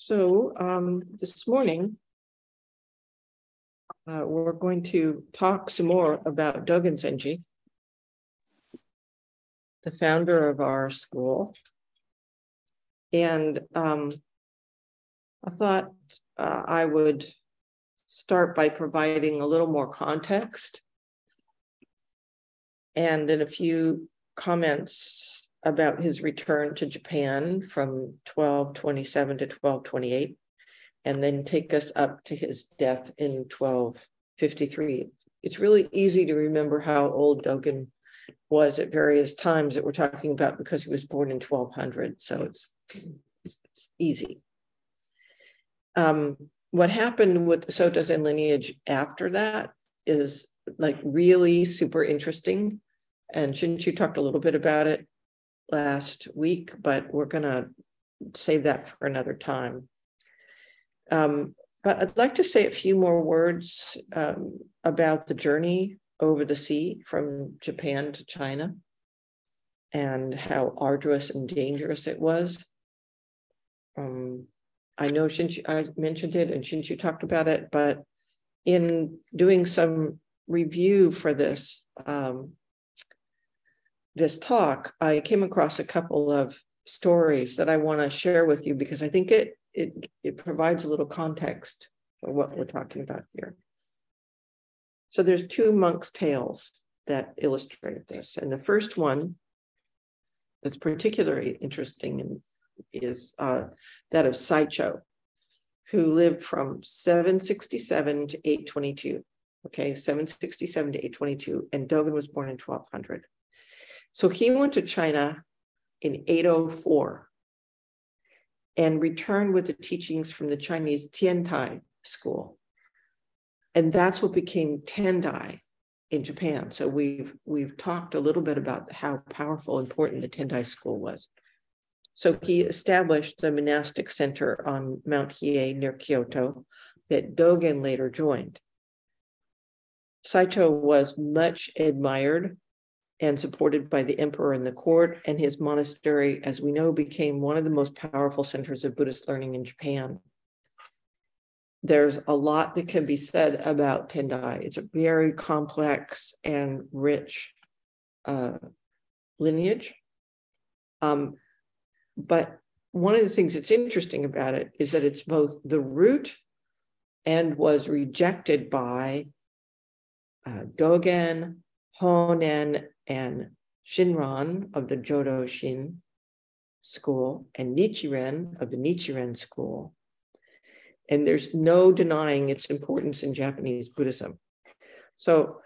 So um, this morning, uh, we're going to talk some more about Dogen Zenji, the founder of our school. And um, I thought uh, I would start by providing a little more context and then a few comments about his return to Japan from 1227 to 1228, and then take us up to his death in 1253. It's really easy to remember how old Dogen was at various times that we're talking about because he was born in 1200. So it's, it's easy. Um, what happened with Soto Zen lineage after that is like really super interesting. And Shinchu talked a little bit about it last week, but we're going to save that for another time. Um, but I'd like to say a few more words um, about the journey over the sea from Japan to China and how arduous and dangerous it was. Um, I know Shinchu, I mentioned it and Shinchu talked about it, but in doing some review for this, um, this talk, I came across a couple of stories that I want to share with you because I think it it it provides a little context for what we're talking about here. So there's two monks' tales that illustrate this, and the first one that's particularly interesting is uh, that of Saicho, who lived from 767 to 822. Okay, 767 to 822, and Dogen was born in 1200. So he went to China in 804 and returned with the teachings from the Chinese Tiantai school. And that's what became Tendai in Japan. So we've we've talked a little bit about how powerful, and important the Tendai school was. So he established the monastic center on Mount Hiei near Kyoto that Dogen later joined. Saicho was much admired and supported by the emperor and the court. And his monastery, as we know, became one of the most powerful centers of Buddhist learning in Japan. There's a lot that can be said about Tendai. It's a very complex and rich uh, lineage. Um, but one of the things that's interesting about it is that it's both the root and was rejected by uh, Dogen, Honen, and Shinran of the Jodo Shin school and Nichiren of the Nichiren school. And there's no denying its importance in Japanese Buddhism. So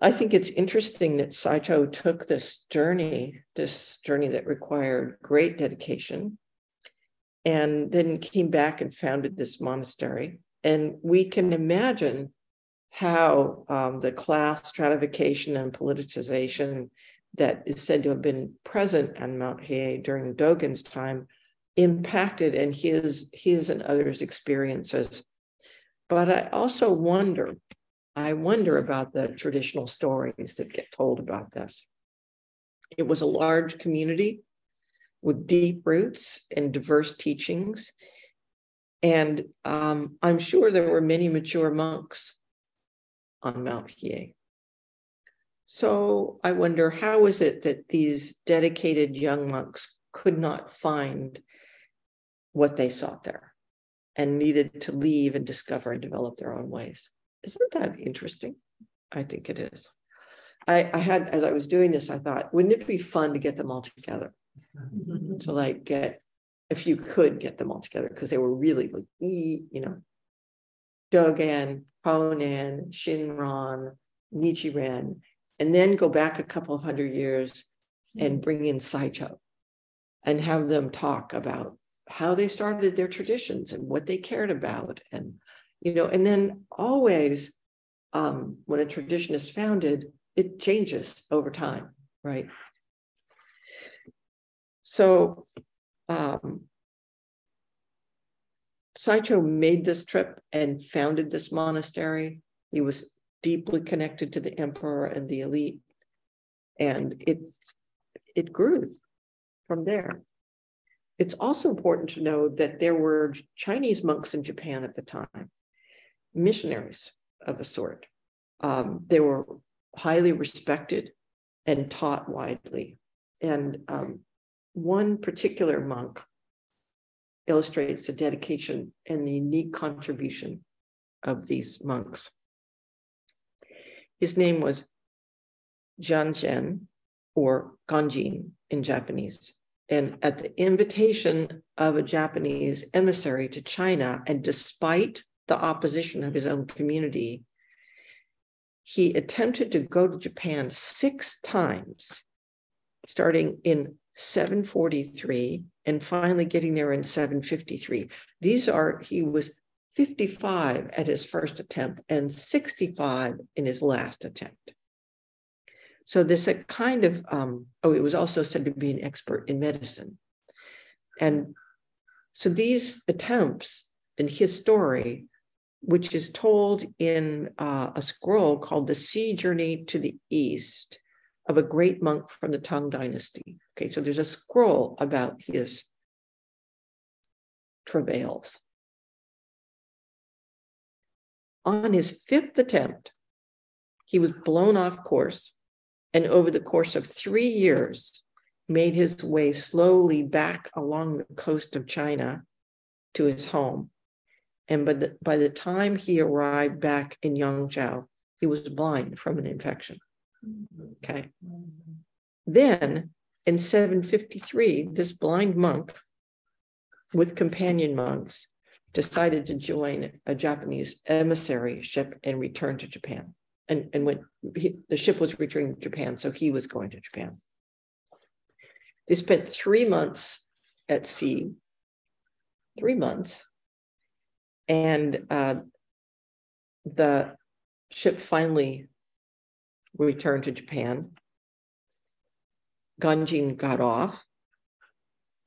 I think it's interesting that Saicho took this journey, this journey that required great dedication, and then came back and founded this monastery. And we can imagine how um, the class stratification and politicization that is said to have been present on Mount Hiei during Dogen's time impacted and his his and others' experiences. But I also wonder, I wonder about the traditional stories that get told about this. It was a large community with deep roots and diverse teachings. And um, I'm sure there were many mature monks on Mount Hiei. So I wonder how is it that these dedicated young monks could not find what they sought there and needed to leave and discover and develop their own ways? Isn't that interesting? I think it is. I, I had, as I was doing this, I thought, wouldn't it be fun to get them all together? Mm-hmm. to like get, if you could get them all together, because they were really like, you know, Dogen, Honen, Shinran, Nichiren, and then go back a couple of hundred years and mm. bring in Saicho and have them talk about how they started their traditions and what they cared about. And, you know, and then always um, when a tradition is founded, it changes over time, right? So um, Saicho made this trip and founded this monastery. He was deeply connected to the emperor and the elite, and it it grew from there. it's also important to know that there were Chinese monks in Japan at the time, missionaries of a sort. Um, they were highly respected and taught widely. And um, one particular monk illustrates the dedication and the unique contribution of these monks. His name was Jianzhen or Ganjin in Japanese. And at the invitation of a Japanese emissary to China, and despite the opposition of his own community, he attempted to go to Japan six times, starting in 743 and finally getting there in 753. These are, he was 55 at his first attempt and 65 in his last attempt. So this a kind of, um, oh, it was also said to be an expert in medicine. And so these attempts in his story, which is told in uh, a scroll called The Sea Journey to the East of a great monk from the Tang Dynasty. Okay, so there's a scroll about his travails. On his fifth attempt, he was blown off course and over the course of three years made his way slowly back along the coast of China to his home. And by the, by the time he arrived back in Yangzhou, he was blind from an infection. Okay. Then in 753, this blind monk with companion monks decided to join a Japanese emissary ship and return to Japan and, and when he, the ship was returning to Japan, so he was going to Japan. They spent three months at sea, three months, and uh, the ship finally returned to Japan. Ganjin got off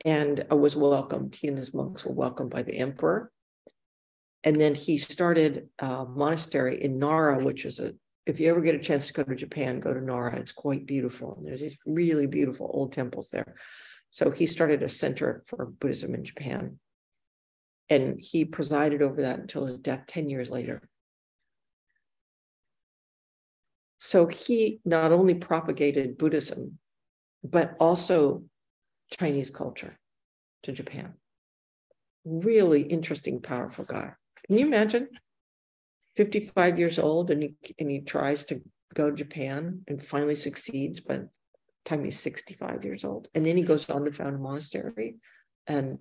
and uh, was welcomed. He and his monks were welcomed by the emperor. And then he started a monastery in Nara, which is a if you ever get a chance to go to Japan, go to Nara. It's quite beautiful. There's these really beautiful old temples there. So he started a center for Buddhism in Japan. And he presided over that until his death 10 years later. So he not only propagated Buddhism, but also Chinese culture to Japan. Really interesting, powerful guy. Can you imagine? 55 years old and he, and he tries to go to Japan and finally succeeds by the time he's 65 years old. And then he goes on to found a monastery and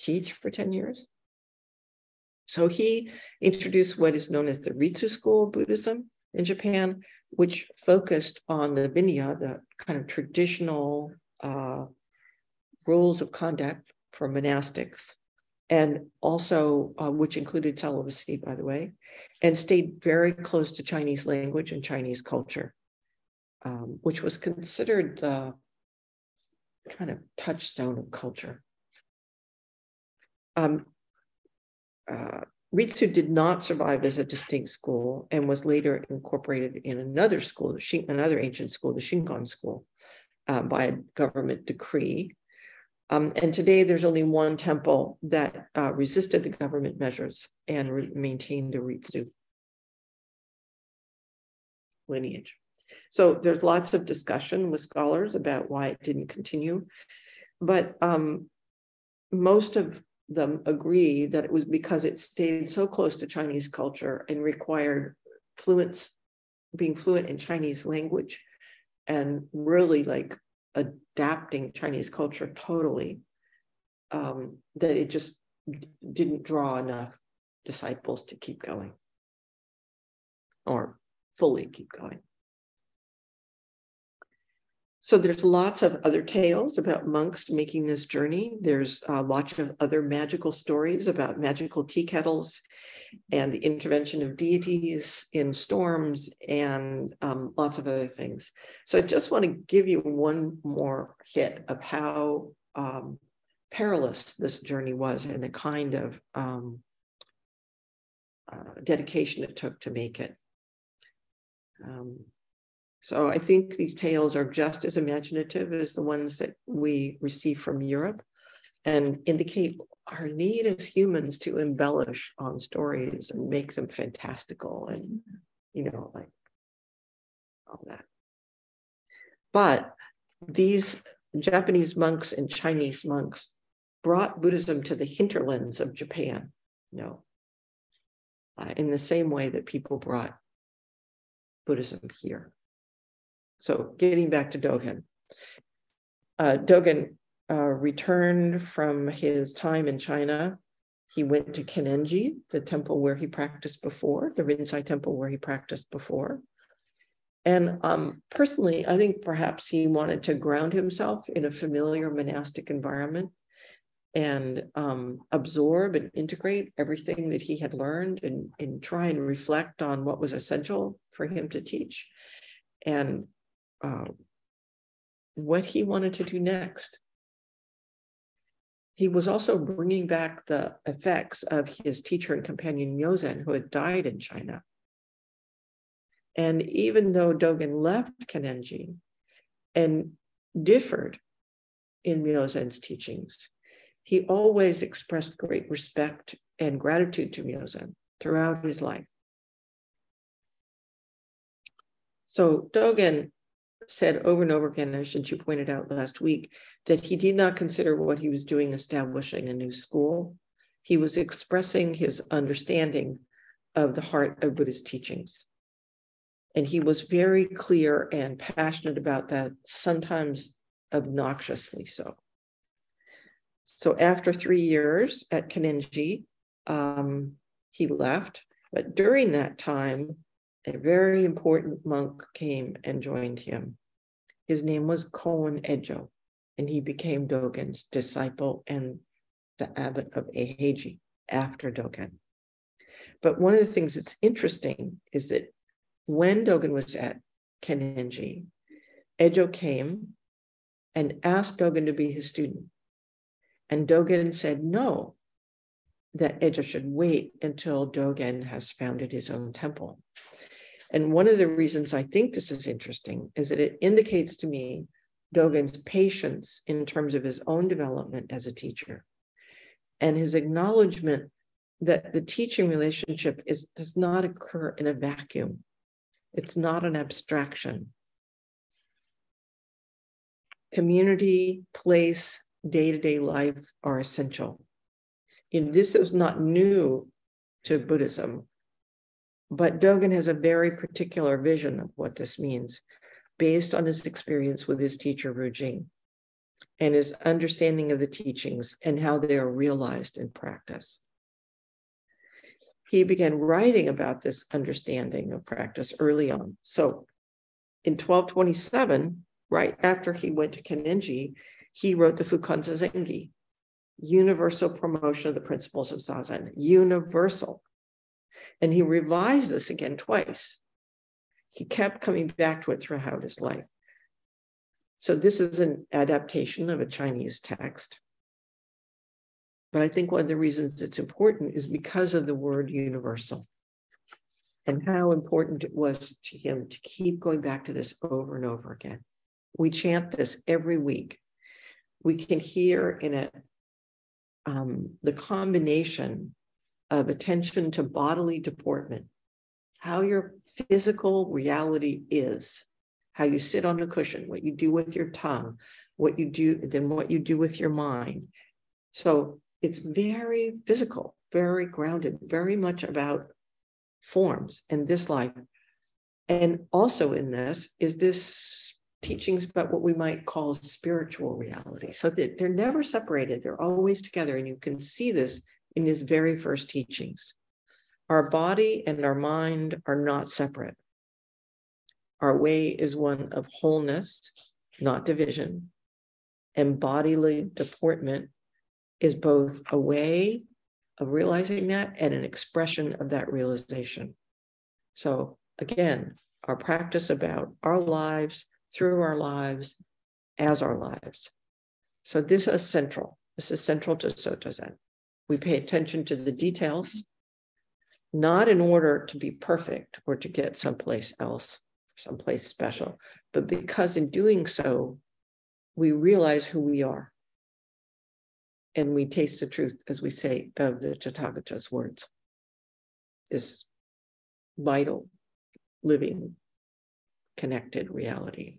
teach for 10 years. So he introduced what is known as the Ritsu school of Buddhism in Japan, which focused on the Vinaya, the kind of traditional uh, rules of conduct for monastics, and also uh, which included celibacy, by the way, and stayed very close to Chinese language and Chinese culture, um, which was considered the kind of touchstone of culture. Um, uh, Ritsu did not survive as a distinct school and was later incorporated in another school, another ancient school, the Shingon school, uh, by a government decree. Um, and today there's only one temple that uh, resisted the government measures and re- maintained the Ritsu lineage. So there's lots of discussion with scholars about why it didn't continue, but um, most of them agree that it was because it stayed so close to Chinese culture and required fluence, being fluent in Chinese language, and really like adapting Chinese culture totally, um, that it just didn't draw enough disciples to keep going or fully keep going. So there's lots of other tales about monks making this journey. There's uh, lots of other magical stories about magical tea kettles and the intervention of deities in storms and um, lots of other things. So I just want to give you one more hit of how um, perilous this journey was and the kind of um, uh, dedication it took to make it. So I think these tales are just as imaginative as the ones that we receive from Europe. and indicate our need as humans to embellish on stories and make them fantastical and, you know, like all that. But these Japanese monks and Chinese monks brought Buddhism to the hinterlands of Japan, you know, uh, in the same way that people brought Buddhism here. So getting back to Dogen, uh, Dogen uh, returned from his time in China. He went to Kenninji, the temple where he practiced before, the Rinzai temple where he practiced before. And um, personally, I think perhaps he wanted to ground himself in a familiar monastic environment and um, absorb and integrate everything that he had learned and, and try and reflect on what was essential for him to teach and uh, what he wanted to do next. He was also bringing back the effects of his teacher and companion Myozen, who had died in China. And even though Dogen left Kenninji and differed in Myozen's teachings, he always expressed great respect and gratitude to Myozen throughout his life. So Dogen said over and over again, as you pointed out last week, that he did not consider what he was doing establishing a new school. He was expressing his understanding of the heart of Buddhist teachings. And he was very clear and passionate about that, sometimes obnoxiously so. So after three years at Kenninji, um, he left. But during that time, a very important monk came and joined him. His name was Koun Ejo, and he became Dogen's disciple and the abbot of Eiheiji after Dogen. But one of the things that's interesting is that when Dogen was at Kenninji, Ejo came and asked Dogen to be his student. And Dogen said no, that Ejo should wait until Dogen has founded his own temple. And one of the reasons I think this is interesting is that it indicates to me Dogen's patience in terms of his own development as a teacher and his acknowledgement that the teaching relationship is does not occur in a vacuum. It's not an abstraction. Community, place, day to day life are essential. And this is not new to Buddhism, but Dogen has a very particular vision of what this means based on his experience with his teacher, Ru Jing, and his understanding of the teachings and how they are realized in practice. He began writing about this understanding of practice early on. So in 1227, right after he went to Kenninji, he wrote the Fukan Zazengi, universal promotion of the principles of Zazen, universal. And he revised this again twice. He kept coming back to it throughout his life. So this is an adaptation of a Chinese text. But I think one of the reasons it's important is because of the word universal and how important it was to him to keep going back to this over and over again. We chant this every week we can hear in it um, the combination of attention to bodily deportment, how your physical reality is, how you sit on a cushion, what you do with your tongue, what you do, then what you do with your mind. So it's very physical, very grounded, very much about forms in this life. And also in this is this teachings about what we might call spiritual reality. So that they're never separated, they're always together. And you can see this in his very first teachings. Our body and our mind are not separate. Our way is one of wholeness, not division. And bodily deportment is both a way of realizing that and an expression of that realization. So, again, our practice about our lives, through our lives as our lives. So this is central. This is central to Soto Zen. We pay attention to the details, not in order to be perfect or to get someplace else, someplace special, but because in doing so, we realize who we are. and we taste the truth, as we say, of the Tathagata's words. This vital, living, connected reality.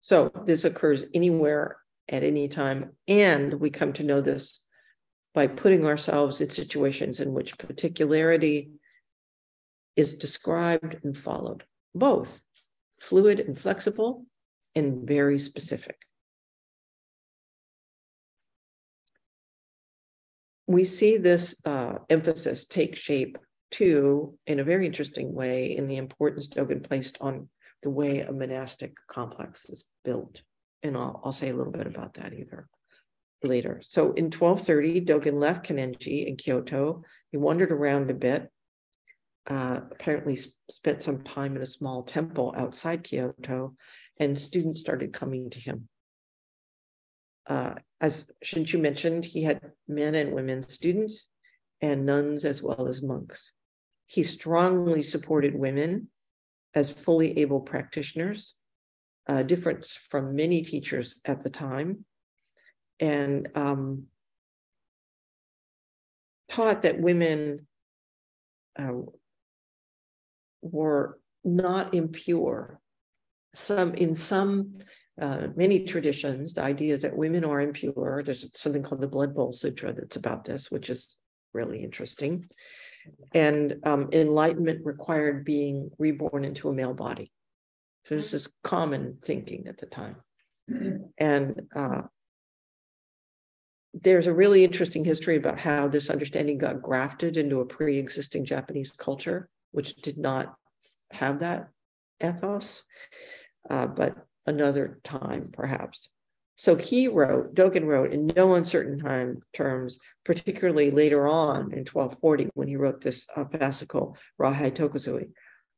So this occurs anywhere at any time. And we come to know this by putting ourselves in situations in which particularity is described and followed, both fluid and flexible and very specific. We see this uh, emphasis take shape too in a very interesting way in the importance Dogen placed on the way a monastic complex is built. And I'll, I'll say a little bit about that either later. So in 1230, Dogen left Kenninji in Kyoto. He wandered around a bit, uh, apparently spent some time in a small temple outside Kyoto, and students started coming to him. Uh, as Shinchu mentioned, he had men and women students and nuns as well as monks. He strongly supported women as fully able practitioners, a difference from many teachers at the time, and um, taught that women uh, were not impure. Some in some uh, many traditions, the idea is that women are impure. There's something called the Blood Bowl Sutra that's about this, which is really interesting and um, enlightenment required being reborn into a male body. So this is common thinking at the time. And uh, there's a really interesting history about how this understanding got grafted into a pre-existing Japanese culture, which did not have that ethos, uh, but another time perhaps. So he wrote, Dogen wrote in no uncertain time terms, particularly later on in 1240 when he wrote this uh, fascicle, Raihai Tokuzui,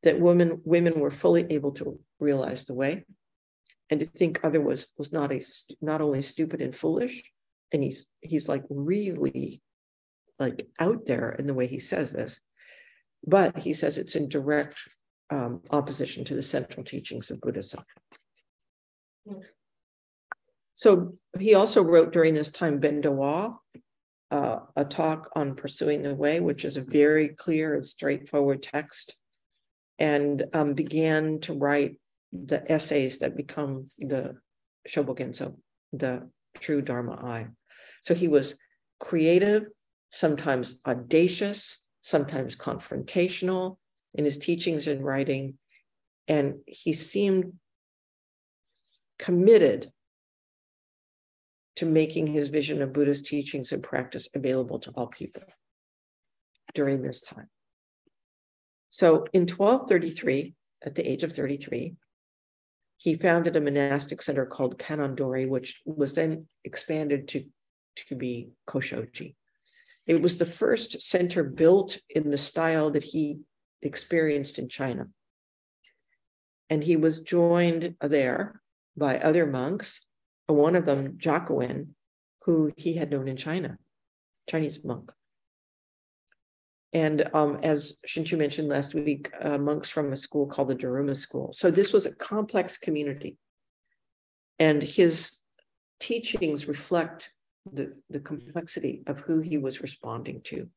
that women women were fully able to realize the way, and to think other was not a not only stupid and foolish, and he's he's like really like out there in the way he says this, but he says it's in direct um, opposition to the central teachings of Buddhism. So he also wrote during this time Bendowa, uh, a talk on pursuing the way, which is a very clear and straightforward text, and um, began to write the essays that become the Shobogenzo, the true Dharma eye. So he was creative, sometimes audacious, sometimes confrontational in his teachings and writing, and he seemed committed to making his vision of Buddhist teachings and practice available to all people during this time. So in 1233, at the age of 33, he founded a monastic center called Kannon-dori, which was then expanded to, to be Koshoji. It was the first center built in the style that he experienced in China. And he was joined there by other monks one of them, Jakuen, who he had known in China, Chinese monk. And um, as Shinchu mentioned last week, uh, monks from a school called the Daruma School. So this was a complex community. And his teachings reflect the, the complexity of who he was responding to.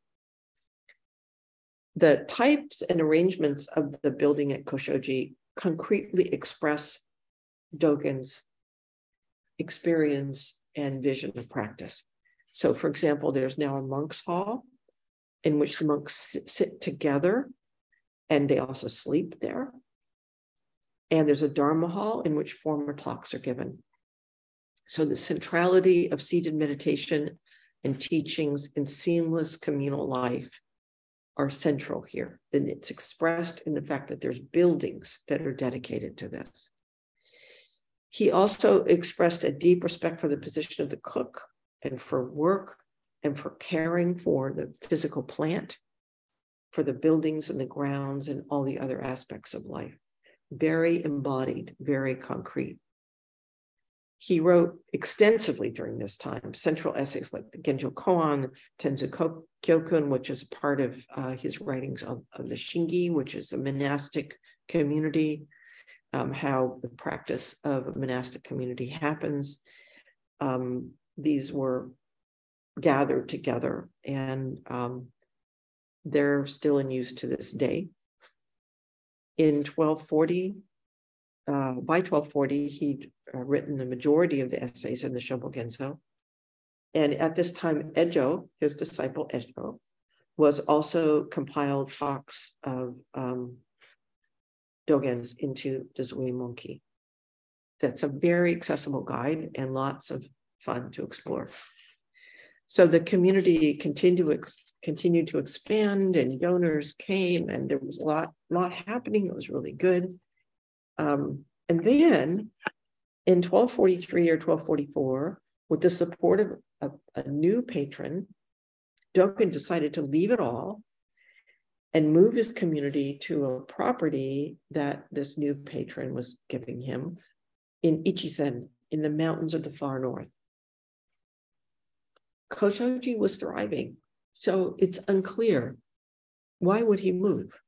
The types and arrangements of the building at Koshoji concretely express Dogen's experience and vision of practice. So, for example, there's now a monk's hall in which the monks sit together and they also sleep there. And there's a Dharma hall in which formal talks are given. So, the centrality of seated meditation and teachings in seamless communal life are central here. And it's expressed in the fact that there's buildings that are dedicated to this. He also expressed a deep respect for the position of the cook and for work and for caring for the physical plant, for the buildings and the grounds and all the other aspects of life. Very embodied, very concrete. He wrote extensively during this time central essays like the Genjo Koan, Tenzo Kyokun, which is part of uh, his writings of, of the Shingi, which is a monastic community um, how the practice of a monastic community happens. um, these were gathered together and um, they're still in use to this day. In 1240, uh, by 1240, he'd uh, written the majority of the essays in the Shobogenzo. And at this time, Ejo, his disciple Ejo, was also compiled talks of um, Dogen's into the Zuimonki. That's a very accessible guide and lots of fun to explore. So the community continued continued to expand and donors came and there was a lot, lot happening. It was really good. Um, and then in 1243 or 1244, with the support of, a new patron, Dogen decided to leave it all and move his community to a property that this new patron was giving him in Echizen in the mountains of the far north. Koshoji was thriving, so it's unclear why would he move?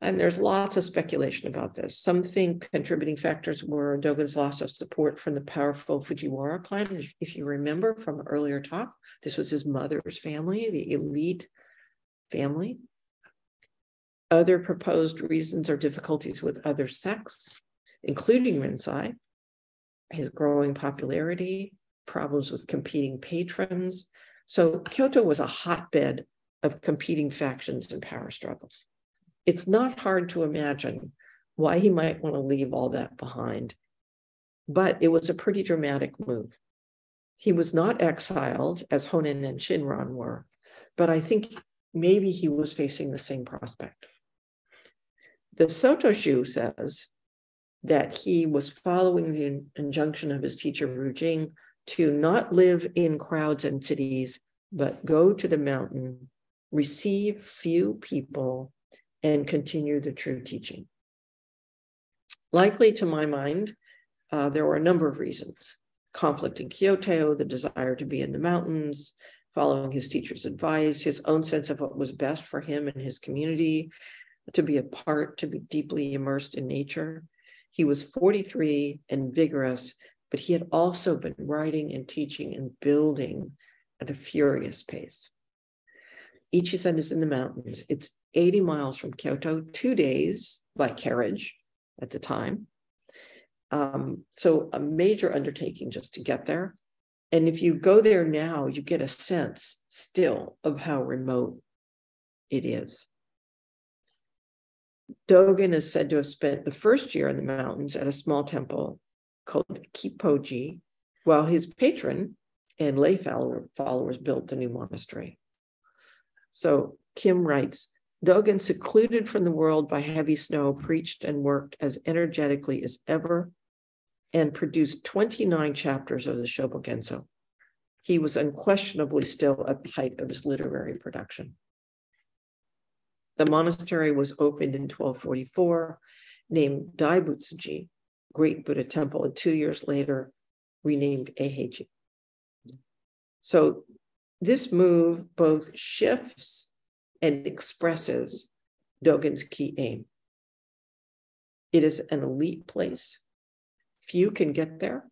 And there's lots of speculation about this. Some think contributing factors were Dogen's loss of support from the powerful Fujiwara clan. If, if you remember from earlier talk, this was his mother's family, the elite family. Other proposed reasons are difficulties with other sects, including Rinzai, his growing popularity, problems with competing patrons. So Kyoto was a hotbed of competing factions and power struggles it's not hard to imagine why he might want to leave all that behind. But it was a pretty dramatic move. He was not exiled as Honen and Shinran were, but I think maybe he was facing the same prospect. The Sotoshu says that he was following the injunction of his teacher Rujing to not live in crowds and cities, but go to the mountain, receive few people, and continue the true teaching. Likely to my mind, uh, there were a number of reasons conflict in Kyoto, the desire to be in the mountains, following his teacher's advice, his own sense of what was best for him and his community, to be a part, to be deeply immersed in nature. He was 43 and vigorous, but he had also been writing and teaching and building at a furious pace. Echizen is in the mountains. It's 80 miles from Kyoto, two days by carriage at the time. Um, so a major undertaking just to get there. And if you go there now, you get a sense still of how remote it is. Dogen is said to have spent the first year in the mountains at a small temple called Kippoji, while his patron and lay followers built the new monastery. So Kim writes Dogen, secluded from the world by heavy snow, preached and worked as energetically as ever and produced 29 chapters of the Shobogenzo. He was unquestionably still at the height of his literary production. The monastery was opened in 1244, named Daibutsuji, Great Buddha Temple, and two years later renamed Eiheiji. So this move both shifts and expresses Dogen's key aim. It is an elite place. Few can get there.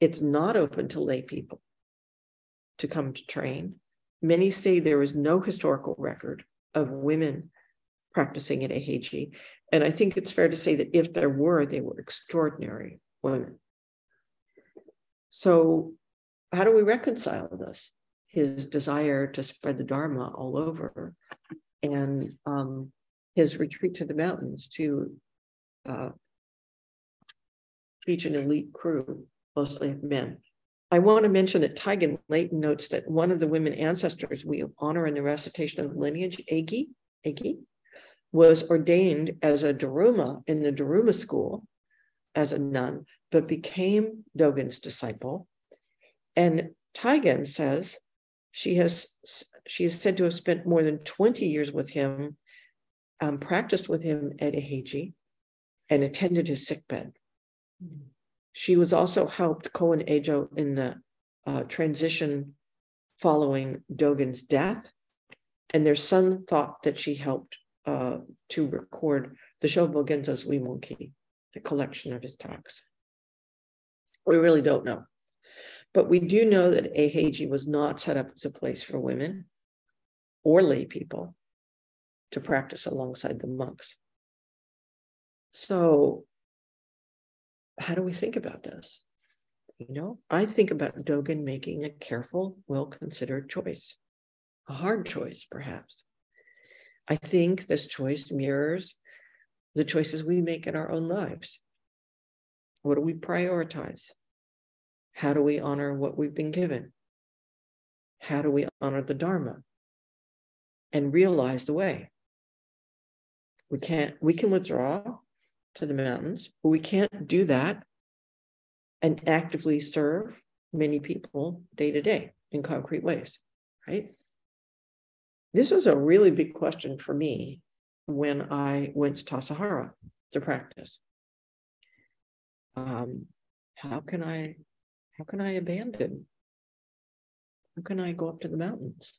It's not open to lay people to come to train. Many say there is no historical record of women practicing at Eiheiji. And I think it's fair to say that if there were, they were extraordinary women. So, how do we reconcile this? his desire to spread the Dharma all over and um, his retreat to the mountains to uh, teach an elite crew, mostly of men. I want to mention that Taigen Leighton notes that one of the women ancestors we honor in the recitation of lineage, Egi, Egi, was ordained as a Daruma in the Daruma school as a nun, but became Dogen's disciple. And Taigen says she has she is said to have spent more than 20 years with him, um, practiced with him at Eiheiji, and attended his sickbed. She was also helped Koun Ejo in the uh, transition following Dogen's death, and there's some thought that she helped uh, to record the Shobogenzo Zuimonki, the collection of his talks. We really don't know. But we do know that Eiheiji was not set up as a place for women or lay people to practice alongside the monks. So, how do we think about this? You know, I think about Dogen making a careful, well considered choice, a hard choice, perhaps. I think this choice mirrors the choices we make in our own lives. What do we prioritize? How do we honor what we've been given? How do we honor the Dharma and realize the way? We can't, we can withdraw to the mountains, but we can't do that and actively serve many people day to day in concrete ways, right? This was a really big question for me when I went to Tassajara to practice. Um, how can I how can I abandon? How can I go up to the mountains?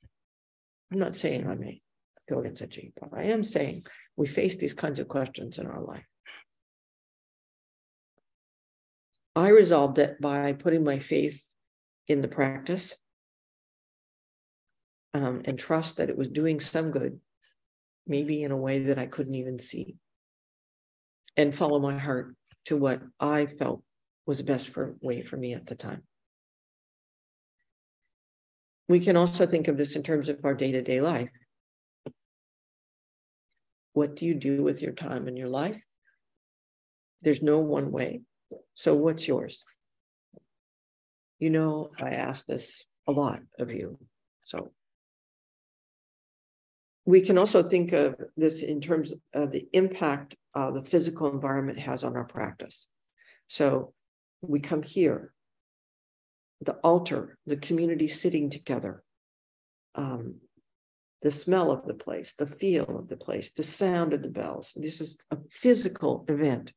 I'm not saying I may go against a Jeep, but I am saying we face these kinds of questions in our life. I resolved it by putting my faith in the practice um, and trust that it was doing some good, maybe in a way that I couldn't even see, and follow my heart to what I felt was the best for, way for me at the time. We can also think of this in terms of our day to day life. What do you do with your time in your life? There's no one way. So, what's yours? You know, I ask this a lot of you. So, we can also think of this in terms of the impact uh, the physical environment has on our practice. So we come here, the altar, the community sitting together, um, the smell of the place, the feel of the place, the sound of the bells. This is a physical event.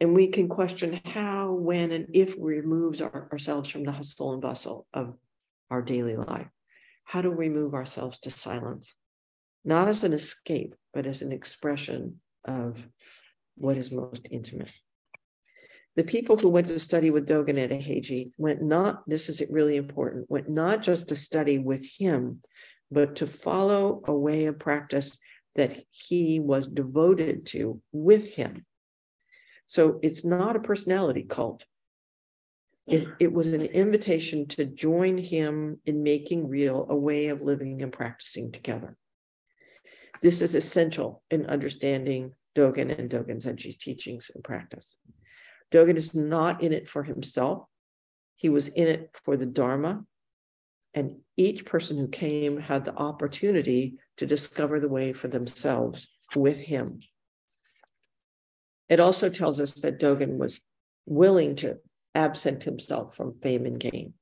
And we can question how, when, and if we remove our, ourselves from the hustle and bustle of our daily life how to remove ourselves to silence, not as an escape, but as an expression of what is most intimate. The people who went to study with Dogen at Eiheiji went not, this is really important, went not just to study with him, but to follow a way of practice that he was devoted to with him. So it's not a personality cult. It, it was an invitation to join him in making real a way of living and practicing together. This is essential in understanding Dogen and Dogen Zenji's teachings and practice. Dogen is not in it for himself. He was in it for the Dharma. And each person who came had the opportunity to discover the way for themselves with him. It also tells us that Dogen was willing to absent himself from fame and gain.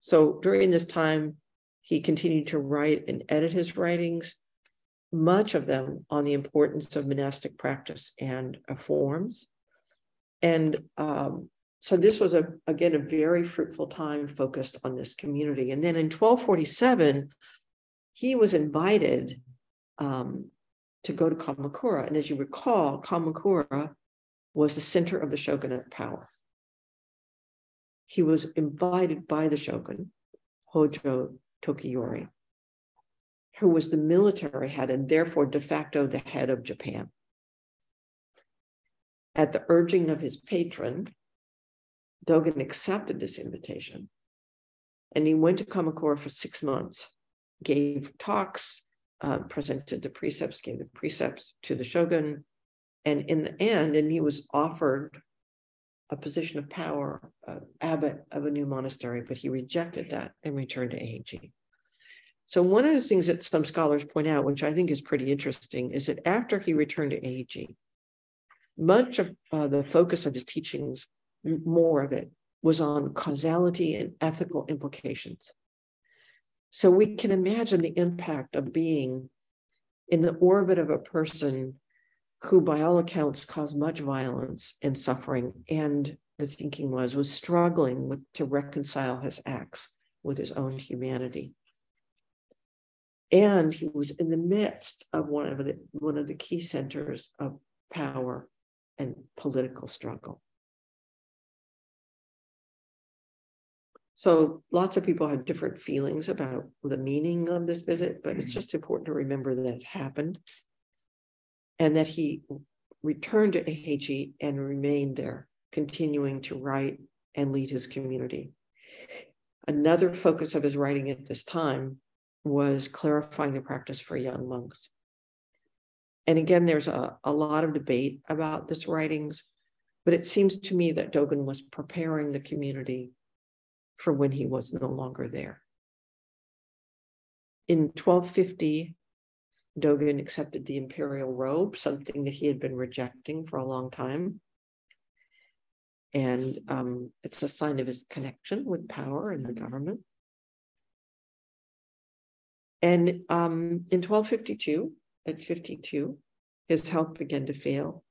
So during this time, he continued to write and edit his writings, much of them on the importance of monastic practice and forms. And um, so this was a again a very fruitful time focused on this community. And then in 1247, he was invited um, to go to Kamakura. And as you recall, Kamakura was the center of the shogunate power he was invited by the shogun, Hojo Tokiyori, who was the military head and therefore de facto the head of Japan. At the urging of his patron, Dogen accepted this invitation and he went to Kamakura for six months, gave talks, uh, presented the precepts, gave the precepts to the shogun. And in the end, and he was offered a position of power, uh, abbot of a new monastery, but he rejected that and returned to Eiheiji. So one of the things that some scholars point out, which I think is pretty interesting, is that after he returned to Eiheiji, much of uh, the focus of his teachings, more of it, was on causality and ethical implications. So we can imagine the impact of being in the orbit of a person who by all accounts caused much violence and suffering. And the thinking was was struggling with to reconcile his acts with his own humanity. And he was in the midst of one of the one of the key centers of power and political struggle. So lots of people have different feelings about the meaning of this visit, but it's mm-hmm. just important to remember that it happened and that he returned to Eiheiji and remained there, continuing to write and lead his community. Another focus of his writing at this time was clarifying the practice for young monks. And again, there's a, a lot of debate about this writings, but it seems to me that Dogen was preparing the community for when he was no longer there. In 1250, Dogen accepted the imperial robe, something that he had been rejecting for a long time. And um, it's a sign of his connection with power and the government. And um, in 1252, at 52, his health began to fail.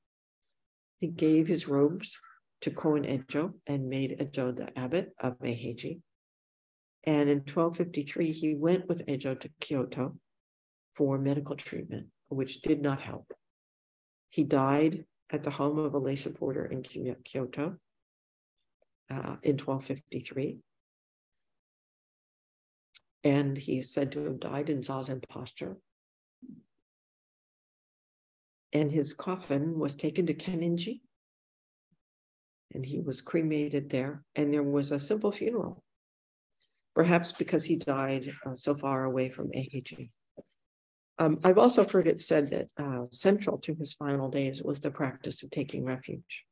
He gave his robes to Koun Ejo and made Ejo the abbot of Eiheiji. And in 1253, he went with Ejo to Kyoto for medical treatment, which did not help. He died at the home of a lay supporter in Kyoto uh, in 1253. And he's said to have died in Zazen posture. And his coffin was taken to Kenninji and he was cremated there. And there was a simple funeral, perhaps because he died uh, so far away from Eiheiji. Um, I've also heard it said that uh, central to his final days was the practice of taking refuge.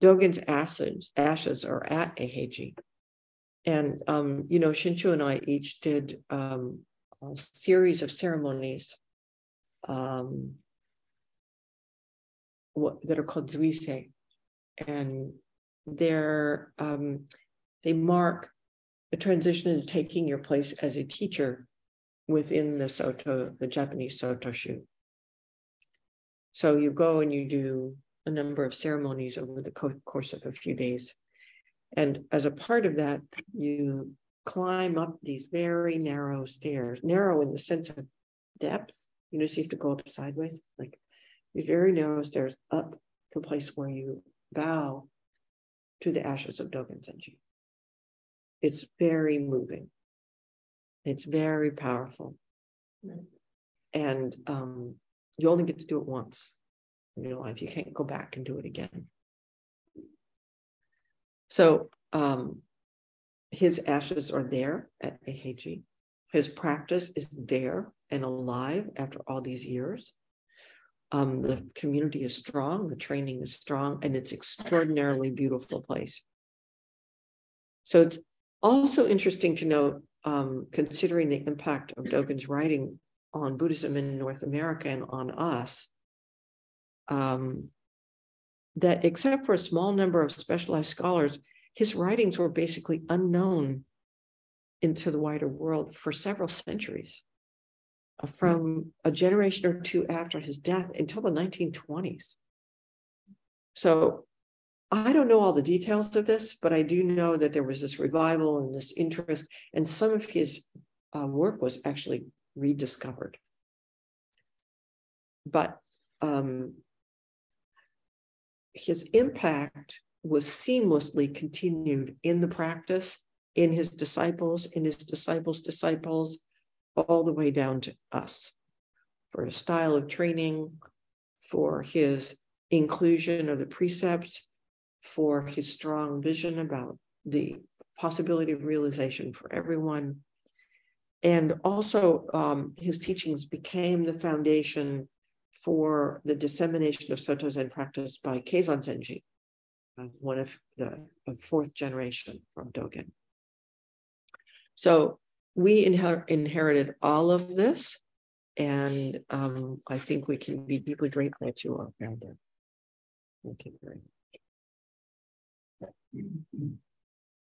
Dogen's ashes, ashes are at Eiheiji. And, um, you know, Shinchu and I each did um, a series of ceremonies um, what, that are called zuise and they're um, they mark a transition into taking your place as a teacher within the Soto, the Japanese Soto Shu. So you go and you do a number of ceremonies over the co- course of a few days. And as a part of that, you climb up these very narrow stairs, narrow in the sense of depth. You know, you have to go up sideways, like these very narrow stairs up to a place where you bow to the ashes of Dogen Zenji. It's very moving. It's very powerful. And um, you only get to do it once in your life. You can't go back and do it again. So um, his ashes are there at Eiheiji. His practice is there and alive after all these years. Um, the community is strong, the training is strong, and it's extraordinarily beautiful place. So it's also interesting to note, um, considering the impact of Dogen's writing on Buddhism in North America and on us, um, that except for a small number of specialized scholars, his writings were basically unknown into the wider world for several centuries from a generation or two after his death until the 1920s. So I don't know all the details of this, but I do know that there was this revival and this interest, and some of his uh, work was actually rediscovered. But um, his impact was seamlessly continued in the practice, in his disciples, in his disciples' disciples, all the way down to us for his style of training, for his inclusion of the precepts, for his strong vision about the possibility of realization for everyone. And also, um, his teachings became the foundation for the dissemination of Soto Zen practice by Keizan Zenji, one of the fourth generation from Dogen. So we inher- inherited all of this, and um, I think we can be deeply grateful to our founder. Thank you very much. Mm-hmm.